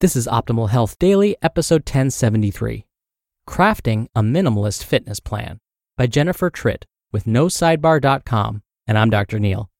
This is Optimal Health Daily, episode 1073 Crafting a Minimalist Fitness Plan by Jennifer Tritt with NoSidebar.com. And I'm Dr. Neal.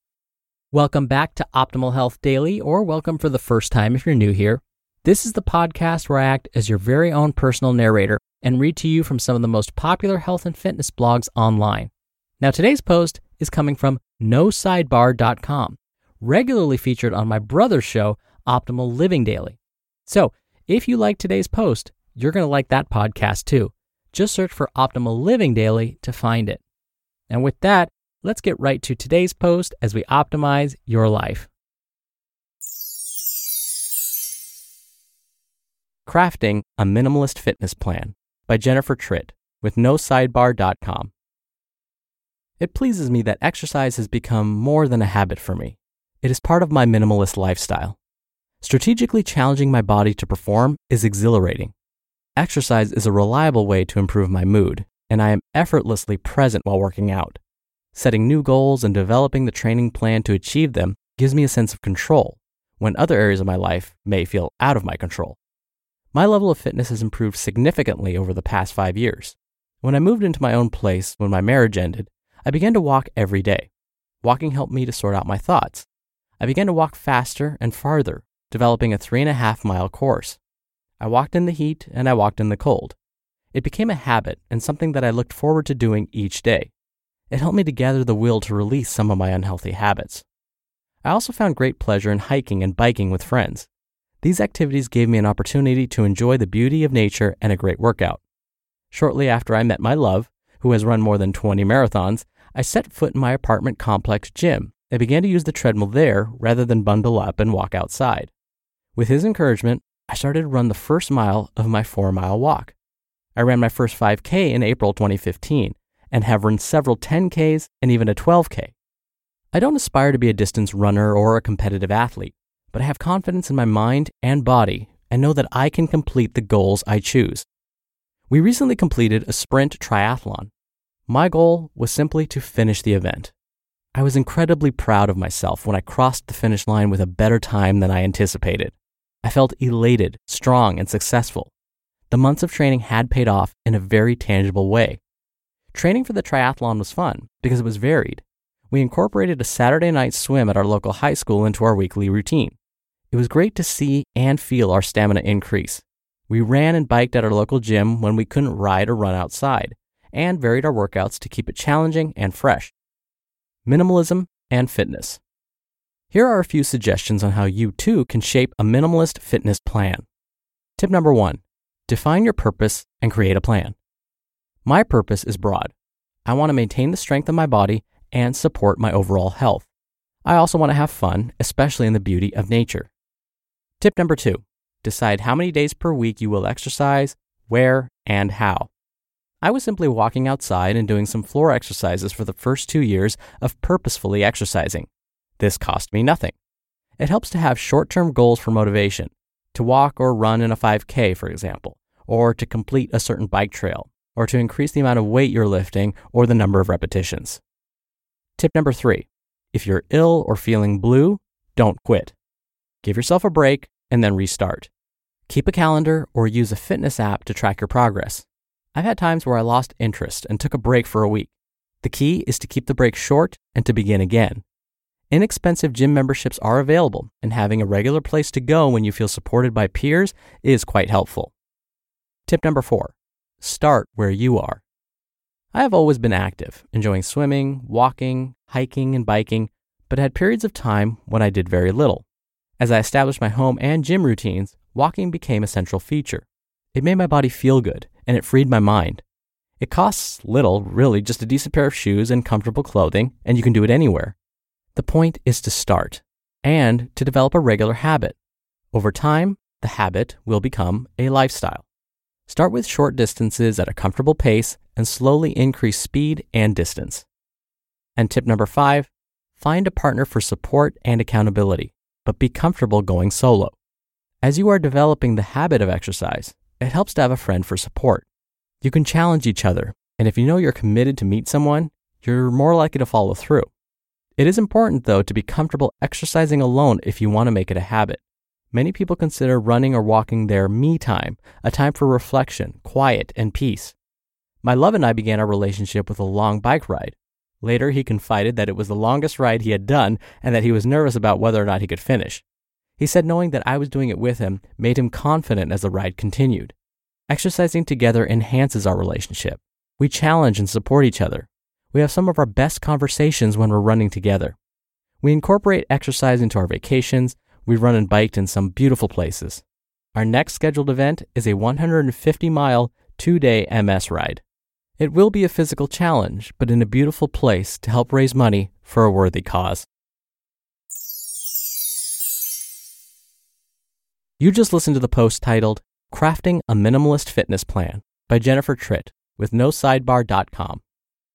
Welcome back to Optimal Health Daily, or welcome for the first time if you're new here. This is the podcast where I act as your very own personal narrator and read to you from some of the most popular health and fitness blogs online. Now, today's post is coming from NoSidebar.com, regularly featured on my brother's show, Optimal Living Daily. So, if you like today's post, you're going to like that podcast too. Just search for Optimal Living Daily to find it. And with that, let's get right to today's post as we optimize your life. Crafting a Minimalist Fitness Plan by Jennifer Tritt with NoSidebar.com. It pleases me that exercise has become more than a habit for me. It is part of my minimalist lifestyle. Strategically challenging my body to perform is exhilarating. Exercise is a reliable way to improve my mood, and I am effortlessly present while working out. Setting new goals and developing the training plan to achieve them gives me a sense of control when other areas of my life may feel out of my control. My level of fitness has improved significantly over the past five years. When I moved into my own place when my marriage ended, I began to walk every day. Walking helped me to sort out my thoughts. I began to walk faster and farther, developing a three and a half mile course. I walked in the heat and I walked in the cold. It became a habit and something that I looked forward to doing each day. It helped me to gather the will to release some of my unhealthy habits. I also found great pleasure in hiking and biking with friends. These activities gave me an opportunity to enjoy the beauty of nature and a great workout. Shortly after I met my love, who has run more than 20 marathons, I set foot in my apartment complex gym and began to use the treadmill there rather than bundle up and walk outside. With his encouragement, I started to run the first mile of my four mile walk. I ran my first 5K in April 2015 and have run several 10Ks and even a 12K. I don't aspire to be a distance runner or a competitive athlete, but I have confidence in my mind and body and know that I can complete the goals I choose. We recently completed a sprint triathlon. My goal was simply to finish the event. I was incredibly proud of myself when I crossed the finish line with a better time than I anticipated. I felt elated, strong, and successful. The months of training had paid off in a very tangible way. Training for the triathlon was fun because it was varied. We incorporated a Saturday night swim at our local high school into our weekly routine. It was great to see and feel our stamina increase. We ran and biked at our local gym when we couldn't ride or run outside, and varied our workouts to keep it challenging and fresh. Minimalism and fitness. Here are a few suggestions on how you too can shape a minimalist fitness plan. Tip number one define your purpose and create a plan. My purpose is broad. I want to maintain the strength of my body and support my overall health. I also want to have fun, especially in the beauty of nature. Tip number two decide how many days per week you will exercise, where, and how. I was simply walking outside and doing some floor exercises for the first two years of purposefully exercising. This cost me nothing. It helps to have short term goals for motivation, to walk or run in a 5K, for example, or to complete a certain bike trail, or to increase the amount of weight you're lifting or the number of repetitions. Tip number three if you're ill or feeling blue, don't quit. Give yourself a break and then restart. Keep a calendar or use a fitness app to track your progress. I've had times where I lost interest and took a break for a week. The key is to keep the break short and to begin again. Inexpensive gym memberships are available, and having a regular place to go when you feel supported by peers is quite helpful. Tip number four start where you are. I have always been active, enjoying swimming, walking, hiking, and biking, but had periods of time when I did very little. As I established my home and gym routines, walking became a central feature. It made my body feel good, and it freed my mind. It costs little, really, just a decent pair of shoes and comfortable clothing, and you can do it anywhere. The point is to start and to develop a regular habit. Over time, the habit will become a lifestyle. Start with short distances at a comfortable pace and slowly increase speed and distance. And tip number five find a partner for support and accountability, but be comfortable going solo. As you are developing the habit of exercise, it helps to have a friend for support. You can challenge each other, and if you know you're committed to meet someone, you're more likely to follow through. It is important, though, to be comfortable exercising alone if you want to make it a habit. Many people consider running or walking their me time, a time for reflection, quiet, and peace. My love and I began our relationship with a long bike ride. Later, he confided that it was the longest ride he had done and that he was nervous about whether or not he could finish. He said knowing that I was doing it with him made him confident as the ride continued. Exercising together enhances our relationship. We challenge and support each other. We have some of our best conversations when we're running together. We incorporate exercise into our vacations. We run and biked in some beautiful places. Our next scheduled event is a 150 mile, two day MS ride. It will be a physical challenge, but in a beautiful place to help raise money for a worthy cause. You just listened to the post titled Crafting a Minimalist Fitness Plan by Jennifer Tritt with NoSidebar.com.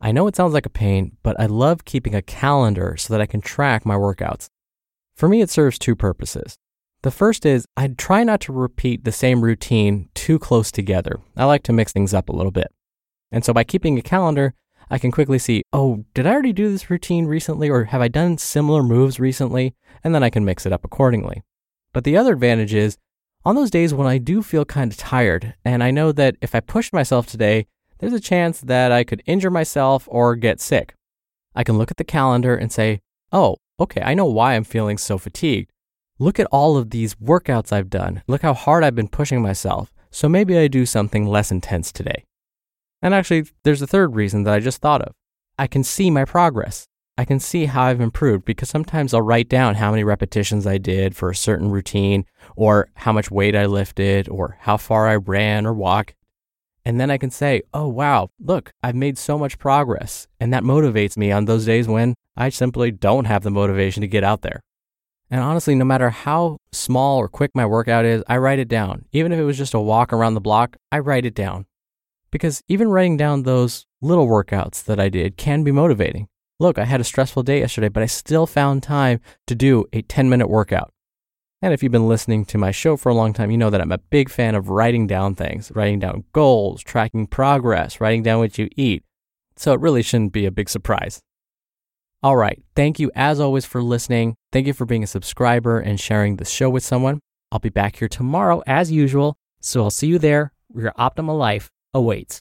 I know it sounds like a pain, but I love keeping a calendar so that I can track my workouts. For me, it serves two purposes. The first is I try not to repeat the same routine too close together. I like to mix things up a little bit. And so by keeping a calendar, I can quickly see, oh, did I already do this routine recently or have I done similar moves recently? And then I can mix it up accordingly. But the other advantage is on those days when I do feel kind of tired and I know that if I push myself today, there's a chance that I could injure myself or get sick. I can look at the calendar and say, oh, okay, I know why I'm feeling so fatigued. Look at all of these workouts I've done. Look how hard I've been pushing myself. So maybe I do something less intense today. And actually, there's a third reason that I just thought of. I can see my progress. I can see how I've improved because sometimes I'll write down how many repetitions I did for a certain routine or how much weight I lifted or how far I ran or walked. And then I can say, oh, wow, look, I've made so much progress. And that motivates me on those days when I simply don't have the motivation to get out there. And honestly, no matter how small or quick my workout is, I write it down. Even if it was just a walk around the block, I write it down. Because even writing down those little workouts that I did can be motivating. Look, I had a stressful day yesterday, but I still found time to do a 10 minute workout. And if you've been listening to my show for a long time, you know that I'm a big fan of writing down things, writing down goals, tracking progress, writing down what you eat. So it really shouldn't be a big surprise. All right. Thank you as always for listening. Thank you for being a subscriber and sharing the show with someone. I'll be back here tomorrow as usual. So I'll see you there your optimal life awaits.